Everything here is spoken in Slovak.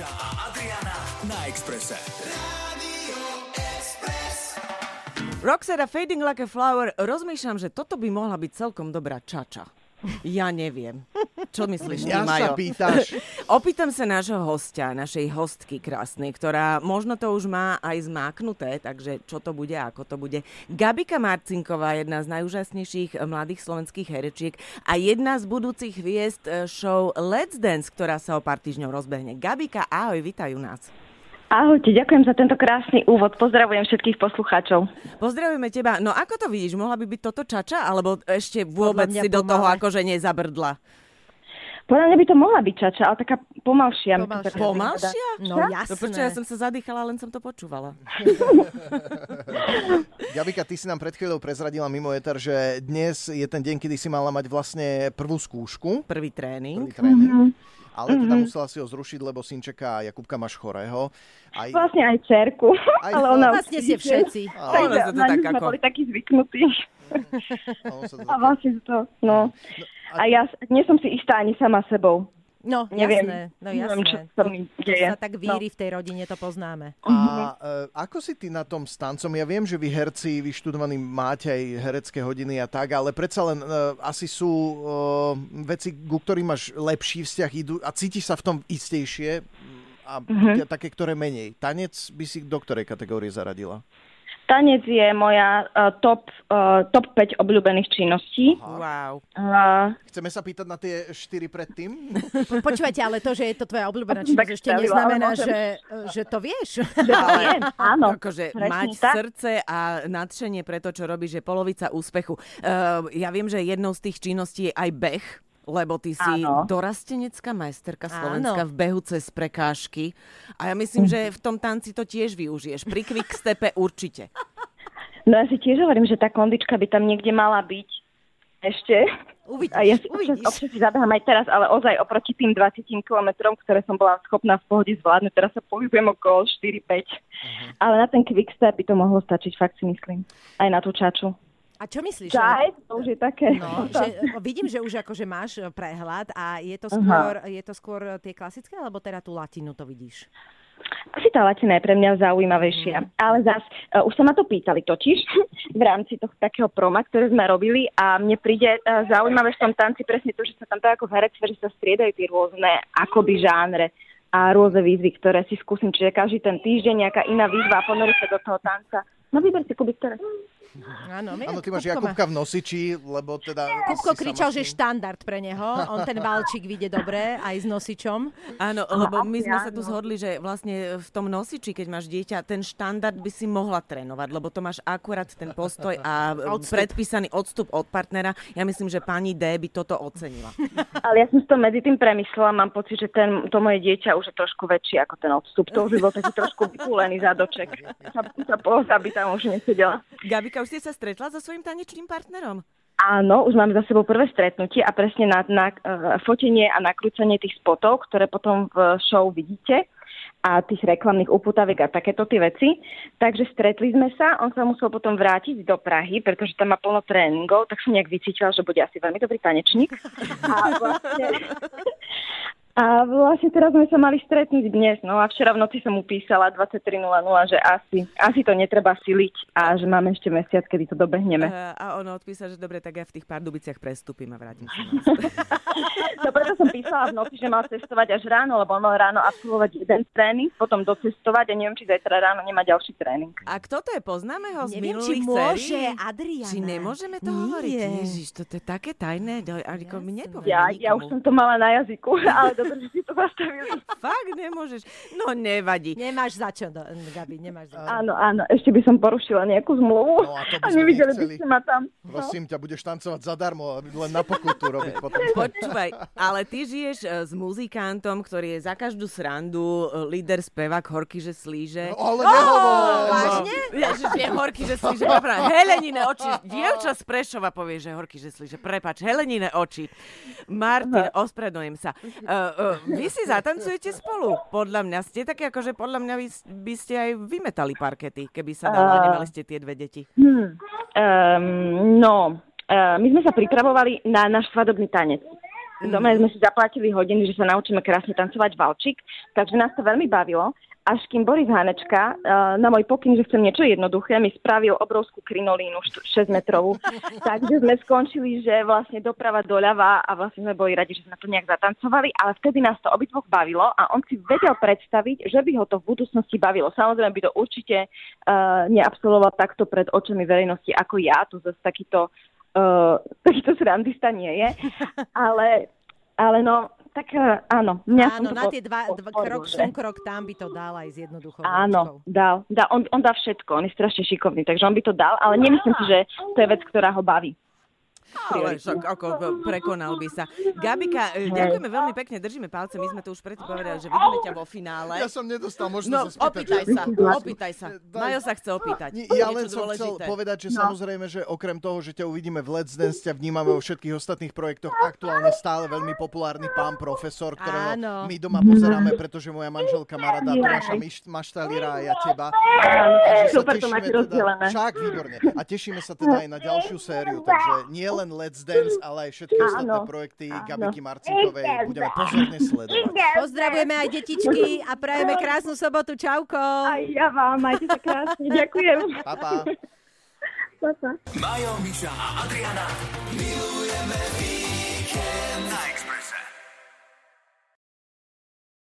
Saša a Adriana na Exprese. Roxette a Fading Like a Flower, rozmýšľam, že toto by mohla byť celkom dobrá čača. Ja neviem. Čo myslíš ty, Ja Majo? sa pýtaš. Opýtam sa nášho hostia, našej hostky krásnej, ktorá možno to už má aj zmáknuté, takže čo to bude, ako to bude. Gabika Marcinková, jedna z najúžasnejších mladých slovenských herečiek a jedna z budúcich hviezd show Let's Dance, ktorá sa o pár týždňov rozbehne. Gabika, ahoj, vítajú nás. Ahojte, ďakujem za tento krásny úvod. Pozdravujem všetkých poslucháčov. Pozdravujeme teba. No ako to vidíš? Mohla by byť toto čača? Alebo ešte vôbec si do toho akože nezabrdla? Podľa mňa by to mohla byť čača, ale taká pomalšia. Pomalšia. Pomalšia? No No jasné. počkaj, ja som sa zadýchala, len som to počúvala. Gabika, ty si nám pred chvíľou prezradila mimo eter, že dnes je ten deň, kedy si mala mať vlastne prvú skúšku, Prvý tréning. prvý tréning. Ale teda musela si ho zrušiť, lebo synčeka Jakubka máš chorého. Aj, Vlastne aj cerku, Aj- ale ona Vlastne ste všetci. Ono Takže sa to na tak ako... boli takí zvyknutí. ono sa to A vlastne to, no. A ja nie som si istá ani sama sebou. No, Neviem. jasné. No Neviem, čo jasné. sa mi To deje. sa tak víri v tej rodine, to poznáme. A e, ako si ty na tom s tancom? Ja viem, že vy herci vyštudovaní máte aj herecké hodiny a tak, ale predsa len e, asi sú e, veci, ku ktorým máš lepší vzťah idú, a cítiš sa v tom istejšie mm, a mm-hmm. také, ktoré menej. Tanec by si do ktorej kategórie zaradila? Tanec je moja uh, top, uh, top 5 obľúbených činností. Wow. Uh, Chceme sa pýtať na tie štyri predtým? Po- Počúvajte, ale to, že je to tvoja obľúbená Tak činnosť, ešte ale neznamená, môžem. že, že to vieš. viem, áno. Akože mať tak. srdce a nadšenie pre to, čo robíš, je polovica úspechu. Uh, ja viem, že jednou z tých činností je aj beh, lebo ty si Áno. dorastenecká majsterka Áno. Slovenska v behu cez prekážky. A ja myslím, že v tom tanci to tiež využiješ. Pri quickstepe určite. No ja si tiež hovorím, že tá kondička by tam niekde mala byť ešte. Uvidíš, A ja si občas, uvidíš. občas si zabehám aj teraz, ale ozaj oproti tým 20 kilometrom, ktoré som bola schopná v pohode zvládnuť, teraz sa pohybujem okolo 4-5. Ale na ten quickstep by to mohlo stačiť, fakt si myslím. Aj na tú čaču. A čo myslíš? Čaj, to už je také. No, že, vidím, že už akože máš eh, prehľad a je to skôr, je to skôr eh, tie klasické, alebo teda tú latinu to vidíš? Asi tá latina je pre mňa zaujímavejšia. Ale zas, uh, už sa ma to pýtali totiž v rámci toho takého proma, ktoré sme robili a mne príde uh, zaujímavé v tom tanci presne to, že sa tam tak ako v herectve, že sa striedajú tie rôzne akoby žánre a rôzne výzvy, ktoré si skúsim. Čiže každý ten týždeň nejaká iná výzva a ponorí sa do toho tanca. No vyber si, Kubi, ktoré. Áno, my- Áno, ty máš Jakubka v nosiči, lebo teda... Kupko kričal, že štandard pre neho. On ten valčík vyjde dobre, aj s nosičom. Áno, lebo my sme sa tu zhodli, že vlastne v tom nosiči, keď máš dieťa, ten štandard by si mohla trénovať, lebo to máš akurát ten postoj a Odstup. predpísaný odstup od partnera. Ja myslím, že pani D by toto ocenila. Ale ja som to medzi tým premyslela, mám pocit, že ten, to moje dieťa už je trošku väčší ako ten odstup. To už by bol taký trošku vypúlený zadoček. Tá, tá poza by tam už nesedela. Gabika, už ste sa stretla so svojím tanečným partnerom? Áno, už máme za sebou prvé stretnutie a presne na, na uh, fotenie a nakrúcanie tých spotov, ktoré potom v show vidíte a tých reklamných uputaviek a takéto tie veci. Takže stretli sme sa, on sa musel potom vrátiť do Prahy, pretože tam má plno tréningov, tak som nejak vycítila, že bude asi veľmi dobrý tanečník. A vlastne, a vlastne teraz sme sa mali stretnúť dnes, no a včera v noci som mu písala 23.00, že asi, asi to netreba siliť a že máme ešte mesiac, kedy to dobehneme. Uh, a ono odpísal, že dobre, tak ja v tých Pardubiciach prestúpim a vrátim sa. No preto som písala v noci, že mal cestovať až ráno, lebo on mal ráno absolvovať jeden tréning, potom docestovať a neviem, či zajtra ráno nemá ďalší tréning. A kto to je? Poznáme ho z Neviem, či minulých môže, sérií? Adriana. Či nemôžeme to Nie. hovoriť? Ježiš, toto je také tajné, ako mi nepovieme Ja, ja už som to mala na jazyku, ale dobre, že si to zastavili. Fakt nemôžeš? No nevadí. Nemáš za čo, do, Gabi, nemáš za čo. Áno, áno, ešte by som porušila nejakú zmluvu No a to by a nevideli by ste ma tam. No. Prosím ťa, budeš tancovať zadarmo, len na pokutu robiť potom. Počúvaj, ale ty žiješ e, s muzikantom, ktorý je za každú srandu e, líder spevák Horky, že slíže. Ale nehovor! Vážne? Ježiš, je horky, že slíže. Helenine oči. Dievča z Prešova povie, že horky, že slíže. Prepač, Helenine oči. Martin, ospravedlňujem sa. Uh, uh, vy si zatancujete spolu? Podľa mňa ste také, akože podľa mňa vy, by ste aj vymetali parkety, keby sa dalo, a nemali ste tie dve deti. Um, no, uh, my sme sa pripravovali na náš svadobný tanec. Doma sme si zaplatili hodiny, že sa naučíme krásne tancovať valčík, takže nás to veľmi bavilo. Až kým Boris Hanečka uh, na môj pokyn, že chcem niečo jednoduché, mi spravil obrovskú krinolínu 6 metrovú. Takže sme skončili, že vlastne doprava doľava a vlastne sme boli radi, že sme to nejak zatancovali, ale vtedy nás to obidvoch bavilo a on si vedel predstaviť, že by ho to v budúcnosti bavilo. Samozrejme by to určite uh, neabsolvoval takto pred očami verejnosti ako ja, to zase takýto, uh, takýto srandista nie je, ale, ale no, tak uh, áno. Mňa áno, som na tie dva, dva krok šum, krok tam by to dal aj s jednoduchou Áno, ručkou. dal. dal on, on dá všetko, on je strašne šikovný, takže on by to dal, ale nemyslím si, že to je vec, ktorá ho baví. Ale však ako prekonal by sa. Gabika, e, ďakujeme veľmi pekne, držíme palce. My sme to už predtým povedali, že vidíme ťa vo finále. Ja som nedostal možnosť No, sa spýtať. opýtaj sa, opýtaj sa. Majo sa chce opýtať. Ja len som chcel povedať, že samozrejme, že okrem toho, že ťa uvidíme v Let's Dance, ťa vnímame vo všetkých ostatných projektoch. Aktuálne stále veľmi populárny pán profesor, ktorého Áno. my doma pozeráme, pretože moja manželka má rada Tomáša Maštalíra a ja teba. Takže Super, to máte teda, rozdelené. však výborne. A tešíme sa teda aj na ďalšiu sériu, takže nie len Let's Dance, ale aj všetky ostatné Áno. projekty Áno. Gabiky Marcinkovej budeme pozorne sledovať. Pozdravujeme aj detičky a prajeme krásnu sobotu. Čauko. Aj ja vám, majte sa krásne, ďakujem. Pa, pa. Pa, pa. Majo, Miša a Adriana. Milujeme víkend.